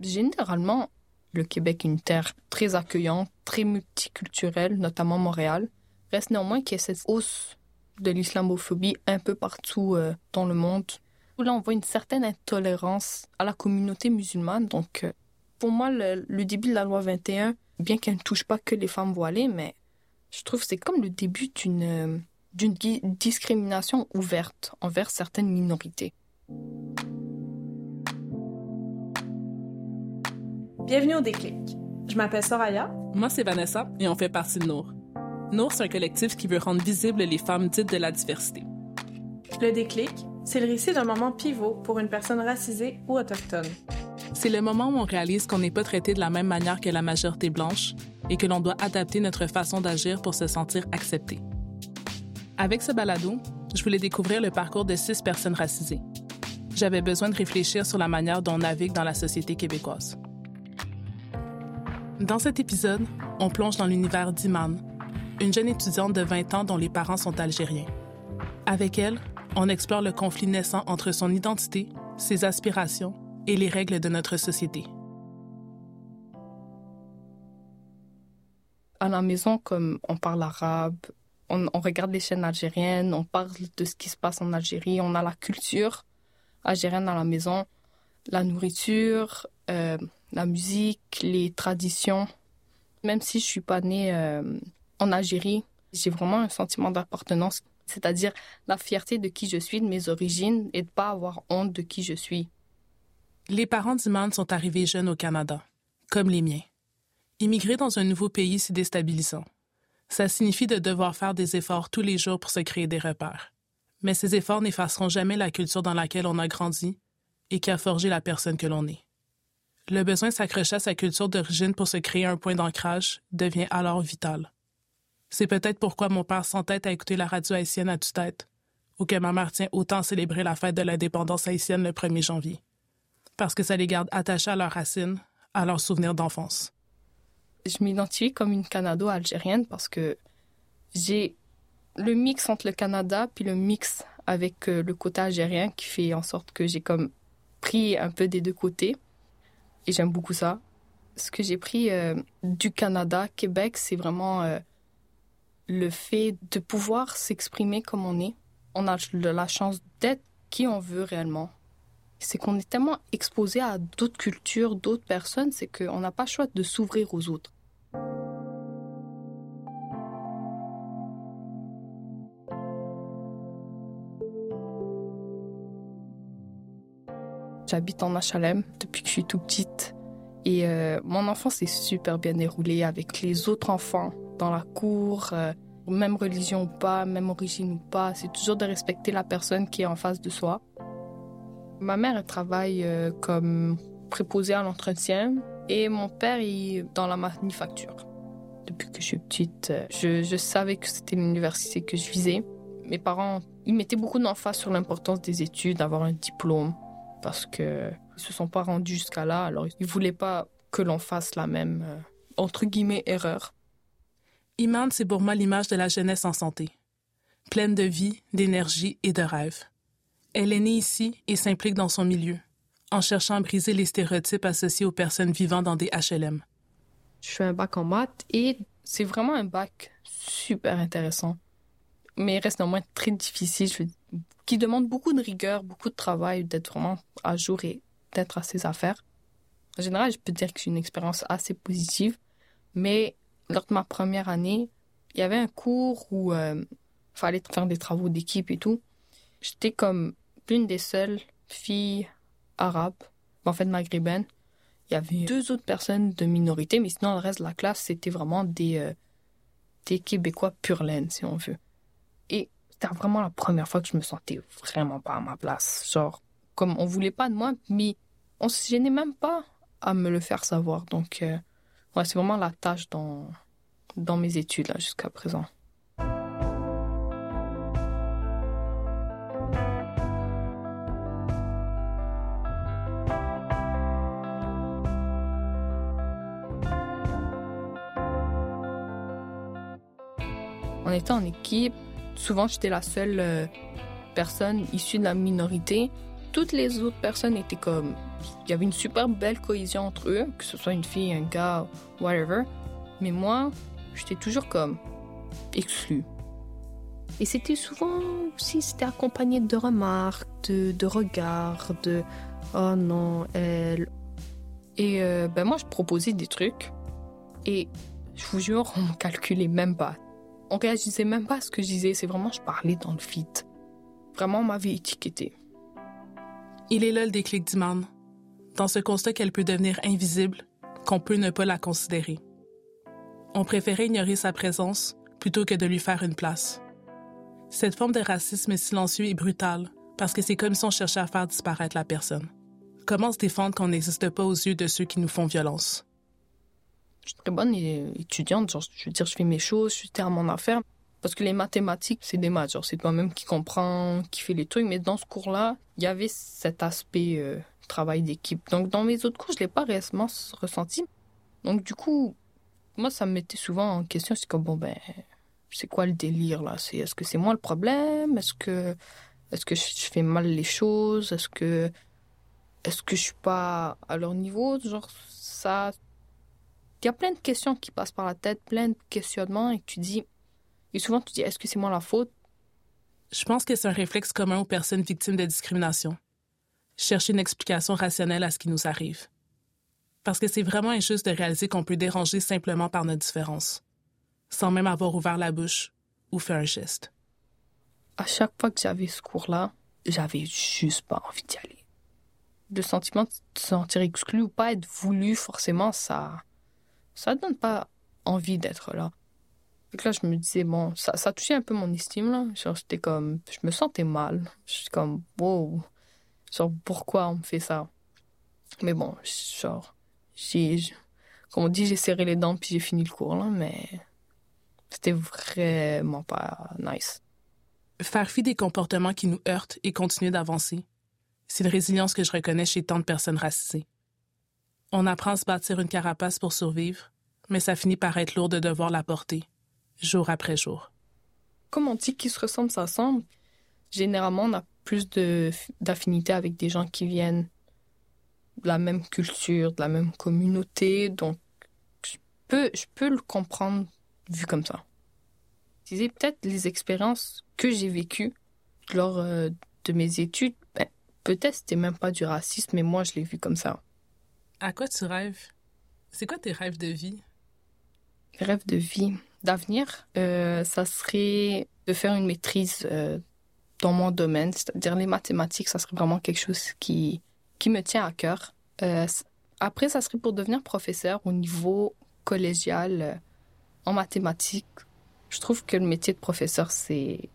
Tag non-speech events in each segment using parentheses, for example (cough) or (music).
Généralement, le Québec est une terre très accueillante, très multiculturelle, notamment Montréal. Reste néanmoins qu'il y a cette hausse de l'islamophobie un peu partout euh, dans le monde. Là, on voit une certaine intolérance à la communauté musulmane. Donc, euh, pour moi, le, début de la loi 21, bien qu'elle ne touche pas que les femmes voilées, mais je trouve que c'est comme le début d'une euh, d'une discrimination ouverte envers certaines minorités. Bienvenue au Déclic. Je m'appelle Soraya. Moi, c'est Vanessa et on fait partie de Nour. Nour, c'est un collectif qui veut rendre visibles les femmes dites de la diversité. Le Déclic, c'est le récit d'un moment pivot pour une personne racisée ou autochtone. C'est le moment où on réalise qu'on n'est pas traité de la même manière que la majorité blanche et que l'on doit adapter notre façon d'agir pour se sentir accepté. Avec ce balado, je voulais découvrir le parcours de six personnes racisées. J'avais besoin de réfléchir sur la manière dont on navigue dans la société québécoise. Dans cet épisode, on plonge dans l'univers d'Iman, une jeune étudiante de 20 ans dont les parents sont algériens. Avec elle, on explore le conflit naissant entre son identité, ses aspirations et les règles de notre société. À la maison, comme on parle arabe, on, regarde les chaînes algériennes, on parle de ce qui se passe en Algérie, on a la culture algérienne à la maison, la nourriture, euh, la musique, les traditions. Même si je suis pas née euh, en Algérie, j'ai vraiment un sentiment d'appartenance, c'est-à-dire la fierté de qui je suis, de mes origines et de pas avoir honte de qui je suis. Les parents d'Iman sont arrivés jeunes au Canada, comme les miens. Immigrer dans un nouveau pays, c'est déstabilisant. Ça signifie de devoir faire des efforts tous les jours pour se créer des repères. Mais ces efforts n'effaceront jamais la culture dans laquelle on a grandi et qui a forgé la personne que l'on est. Le besoin de s'accrocher à sa culture d'origine pour se créer un point d'ancrage devient alors vital. C'est peut-être pourquoi mon père s'entête à écouter la radio haïtienne à tue-tête, ou que ma mère tient autant à célébrer la fête de l'indépendance haïtienne le 1er janvier. Parce que ça les garde attachés à leurs racines, à leurs souvenirs d'enfance. Je m'identifie comme une Canado-algérienne parce que j'ai le mix entre le Canada puis le mix avec euh, le côté algérien qui fait en sorte que j'ai comme pris un peu des deux côtés j'aime beaucoup ça. Ce que j'ai pris euh, du Canada, Québec, c'est vraiment euh, le fait de pouvoir s'exprimer comme on est. On a la chance d'être qui on veut réellement. C'est qu'on est tellement exposé à d'autres cultures, d'autres personnes, c'est qu'on n'a pas le choix de s'ouvrir aux autres. J'habite en HLM depuis que je suis tout petite. Et euh, mon enfance est super bien déroulée avec les autres enfants dans la cour, euh, même religion ou pas, même origine ou pas. C'est toujours de respecter la personne qui est en face de soi. Ma mère, elle travaille euh, comme préposée à l'entretien et mon père est dans la manufacture. Depuis que je suis petite, je, je savais que c'était l'université que je visais. Mes parents, ils mettaient beaucoup d'emphase sur l'importance des études, d'avoir un diplôme parce que ils se sont pas rendus jusqu'à là, alors ils voulaient pas que l'on fasse la même euh, entre guillemets erreur. Iman, c'est pour moi l'image de la jeunesse en santé, pleine de vie, d'énergie et de rêves. Elle est née ici et s'implique dans son milieu, en cherchant à briser les stéréotypes associés aux personnes vivant dans des HLM. Je fais un bac en maths et c'est vraiment un bac super intéressant, mais il reste néanmoins très difficile. Je qui demande beaucoup de rigueur, beaucoup de travail, d'être vraiment à jour et d'être à ses affaires. En général, je peux dire que j'ai une expérience assez positive, mais lors de ma première année, il y avait un cours où il euh, fallait faire des travaux d'équipe et tout. J'étais comme l'une des seules filles arabes, en fait maghrébines. Il y avait deux autres personnes de minorité, mais sinon le reste de la classe, c'était vraiment des, euh, des Québécois pur laine, si on veut. Et c'était vraiment la première fois que je me sentais vraiment pas à ma place. Genre, comme on voulait pas de moi, mais on se gênait même pas à me le faire savoir. Donc, euh, ouais, c'est vraiment la tâche dans, dans mes études, là, jusqu'à présent. On était en équipe, Souvent, j'étais la seule euh, personne issue de la minorité. Toutes les autres personnes étaient comme il y avait une super belle cohésion entre eux, que ce soit une fille, un gars, whatever. Mais moi, j'étais toujours comme exclue. Et c'était souvent aussi, c'était accompagné de remarques, de, de regards, de oh non, elle. Et euh, ben moi, je proposais des trucs. Et je vous jure, (laughs) on ne calculait même pas. On réagissait même pas à ce que je disais. C'est vraiment, je parlais dans le vide. Vraiment, on m'avait étiqueté. Il est là le déclic d'Iman. Dans ce constat qu'elle peut devenir invisible, qu'on peut ne pas la considérer. On préférait ignorer sa présence plutôt que de lui faire une place. Cette forme de racisme silencieux et brutal parce que c'est comme si on cherchait à faire disparaître la personne. Comment se défendre quand on n'existe pas aux yeux de ceux qui nous font violence? Je suis très bonne étudiante, genre, je veux dire, je fais mes choses, je suis à mon affaire. Parce que les mathématiques, c'est des maths, genre, c'est toi-même qui comprends, qui fait les trucs. Mais dans ce cours-là, il y avait cet aspect euh, travail d'équipe. Donc, dans mes autres cours, je l'ai pas réellement ressenti. Donc, du coup, moi, ça me mettait souvent en question. C'est comme, bon, ben, c'est quoi le délire, là? C'est, est-ce que c'est moi le problème? Est-ce que, est-ce que je fais mal les choses? Est-ce que, est-ce que je suis pas à leur niveau? Genre, ça, il y a plein de questions qui passent par la tête, plein de questionnements, et tu dis, et souvent tu dis, est-ce que c'est moi la faute? Je pense que c'est un réflexe commun aux personnes victimes de discrimination. Chercher une explication rationnelle à ce qui nous arrive. Parce que c'est vraiment injuste de réaliser qu'on peut déranger simplement par notre différence, sans même avoir ouvert la bouche ou fait un geste. À chaque fois que j'avais ce cours-là, j'avais juste pas envie d'y aller. Le sentiment de se sentir exclu ou pas être voulu, forcément, ça, ça donne pas envie d'être là. Et là, je me disais, bon, ça, ça touchait un peu mon estime, là. J'étais comme, je me sentais mal. Je suis comme, wow. Genre, pourquoi on me fait ça? Mais bon, genre, comme on dit, j'ai serré les dents puis j'ai fini le cours, là, mais c'était vraiment pas nice. Faire fi des comportements qui nous heurtent et continuer d'avancer. C'est une résilience que je reconnais chez tant de personnes racisées. On apprend à se bâtir une carapace pour survivre, mais ça finit par être lourd de devoir la porter, jour après jour. Comme on dit qu'ils se ressemblent, ça semble. Généralement, on a plus d'affinité avec des gens qui viennent de la même culture, de la même communauté. Donc, je peux, je peux le comprendre vu comme ça. C'est peut-être les expériences que j'ai vécues lors euh, de mes études. Ben, peut-être c'était même pas du racisme, mais moi, je l'ai vu comme ça. À quoi tu rêves? C'est quoi tes rêves de vie? Rêves de vie, d'avenir, euh, ça serait de faire une maîtrise euh, dans mon domaine, c'est-à-dire les mathématiques, ça serait vraiment quelque chose qui, qui me tient à cœur. Euh, après, ça serait pour devenir professeur au niveau collégial en mathématiques. Je trouve que le métier de professeur, c'est,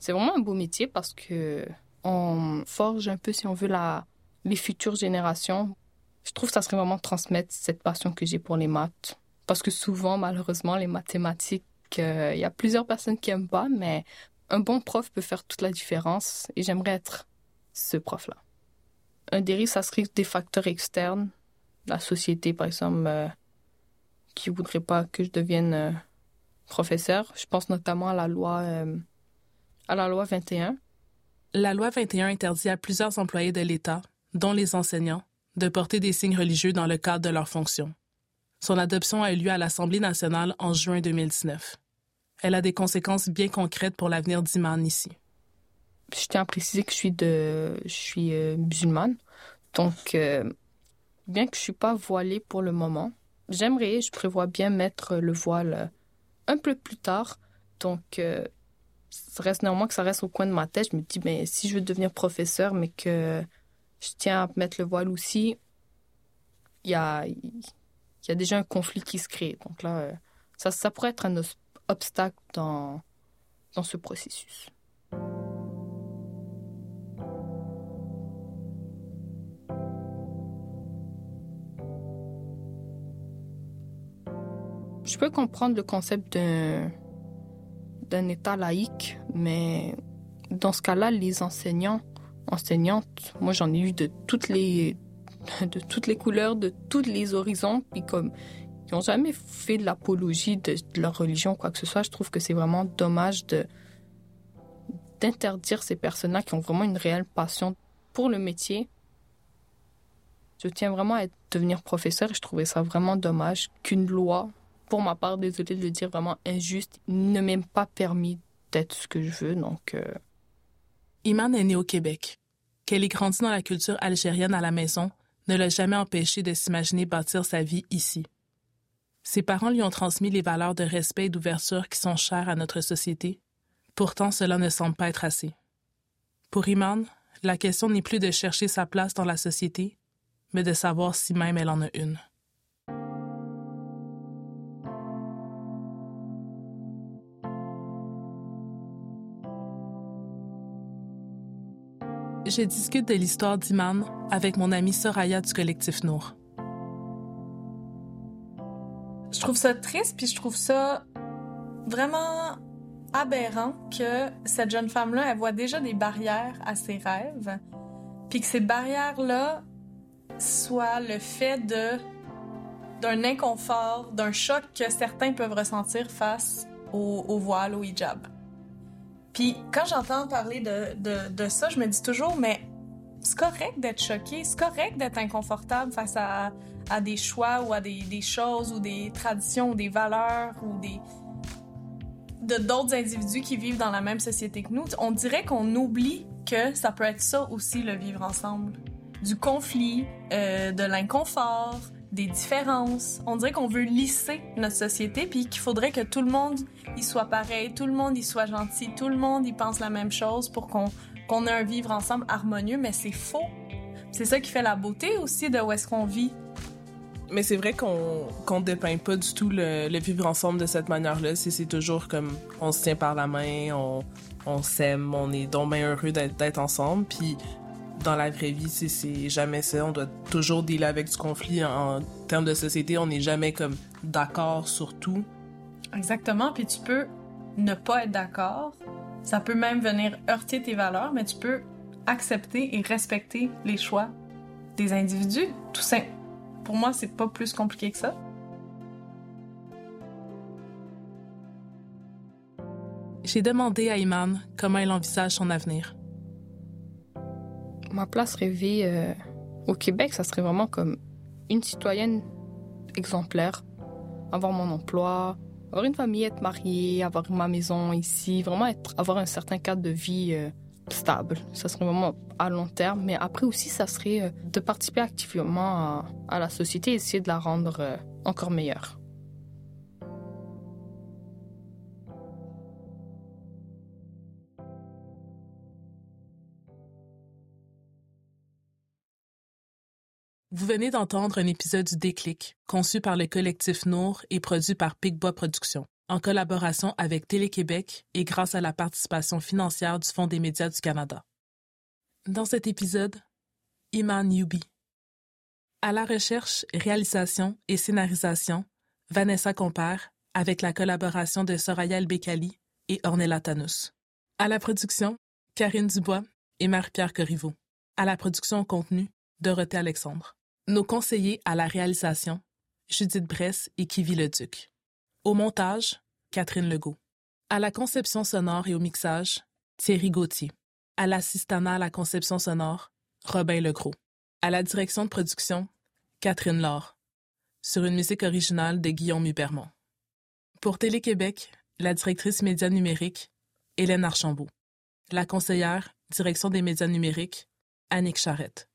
c'est vraiment un beau métier parce que on forge un peu, si on veut, la, les futures générations je trouve que ça serait vraiment transmettre cette passion que j'ai pour les maths. Parce que souvent, malheureusement, les mathématiques, euh, il y a plusieurs personnes qui aiment pas, mais un bon prof peut faire toute la différence et j'aimerais être ce prof-là. Un risques, ça serait des facteurs externes. La société, par exemple, euh, qui voudrait pas que je devienne euh, professeur. Je pense notamment à la loi, à la loi 21. La loi 21 interdit à plusieurs employés de l'État, dont les enseignants, de porter des signes religieux dans le cadre de leur fonction. Son adoption a eu lieu à l'Assemblée nationale en juin 2019. Elle a des conséquences bien concrètes pour l'avenir d'Iman ici. Je tiens à préciser que je suis, de, euh, musulmane. Donc, euh, bien que je ne suis pas voilée pour le moment, j'aimerais, je prévois bien mettre le voile euh, un peu plus tard. Donc, ça reste néanmoins que ça reste au coin de ma tête. Je me dis, mais ben, si je veux devenir professeur, mais que je tiens à mettre le voile aussi, il y a, y a déjà un conflit qui se crée. Donc là, euh, ça, pourrait être un obstacle dans, ce processus. Je peux comprendre le concept d'un, d'un État laïque, mais dans ce cas-là, les enseignants enseignante, moi j'en ai eu de toutes les (laughs) de toutes les couleurs, de tous les horizons, puis comme ils n'ont jamais fait de l'apologie de, leur religion quoi que ce soit, je trouve que c'est vraiment dommage de d'interdire ces personnes-là qui ont vraiment une réelle passion pour le métier. Je tiens vraiment à devenir professeur et je trouvais ça vraiment dommage qu'une loi, pour ma part, désolée de le dire, vraiment injuste, ne m'ait pas permis d'être ce que je veux. Donc, euh, Iman est née au Québec. Qu'elle ait grandi dans la culture algérienne à la maison ne l'a jamais empêché de s'imaginer bâtir sa vie ici. Ses parents lui ont transmis les valeurs de respect et d'ouverture qui sont chères à notre société. Pourtant, cela ne semble pas être assez. Pour Iman, la question n'est plus de chercher sa place dans la société, mais de savoir si même elle en a une. Je discute de l'histoire d'Iman avec mon amie Soraya du collectif Nour. Je trouve ça triste, puis je trouve ça vraiment aberrant que cette jeune femme-là, elle voit déjà des barrières à ses rêves, puis que ces barrières-là soient le fait de d'un inconfort, d'un choc que certains peuvent ressentir face au, au voile, au hijab. Puis quand j'entends parler de, de, ça, je me dis toujours, mais c'est correct d'être choqué, c'est correct d'être inconfortable face à, à des choix ou à des, des, choses ou des traditions ou des valeurs ou des de d'autres individus qui vivent dans la même société que nous. On dirait qu'on oublie que ça peut être ça aussi le vivre ensemble, du conflit, euh, de l'inconfort, des différences. On dirait qu'on veut lisser notre société puis qu'il faudrait que tout le monde y soit pareil, tout le monde y soit gentil, tout le monde y pense la même chose pour qu'on qu'on ait un vivre ensemble harmonieux, mais c'est faux. C'est ça qui fait la beauté aussi de où est-ce qu'on vit. Mais c'est vrai qu'on qu'on dépeint pas du tout le, le vivre ensemble de cette manière-là. C'est toujours comme on se tient par la main, on, on s'aime, on est donc bien heureux d'être ensemble. Puis dans la vraie vie, c'est jamais ça. On doit toujours dealer avec du conflit en, en termes de société. On n'est jamais comme d'accord sur tout. Exactement. Puis tu peux ne pas être d'accord. Ça peut même venir heurter tes valeurs, mais tu peux accepter et respecter les choix des individus. Tout simple. Pour moi, c'est pas plus compliqué que ça. J'ai demandé à Iman comment elle envisage son avenir. Ma place rêvée euh, au Québec, ça serait vraiment comme une citoyenne exemplaire, avoir mon emploi, avoir une famille, être mariée, avoir ma maison ici, vraiment être, avoir un certain cadre de vie euh, stable. Ça serait vraiment à long terme, mais après aussi, ça serait euh, de participer activement à, la société et essayer de la rendre encore meilleure. Vous venez d'entendre un épisode du Déclic, conçu par le collectif Nour et produit par Picbois Productions, en collaboration avec Télé-Québec et grâce à la participation financière du Fonds des médias du Canada. Dans cet épisode, Iman Yubi. À la recherche, réalisation et scénarisation, Vanessa Compère, avec la collaboration de Soraya El-Bekali et Ornella Tanous. À la production, Karine Dubois et Marie-Pierre Corriveau. À la production contenu, Dorothée Alexandre. Nos conseillers à la réalisation, Judith Bress et Kivi Leduc. Au montage, Catherine Legault. À la conception sonore et au mixage, Thierry Gauthier. À l'assistanat à la conception sonore, Robin Legros. À la direction de production, Catherine Laure. Sur une musique originale de Guillaume Hubermont. Pour Télé-Québec, la directrice médias numériques, Hélène Archambault. La conseillère, direction des médias numériques, Annick Charrette.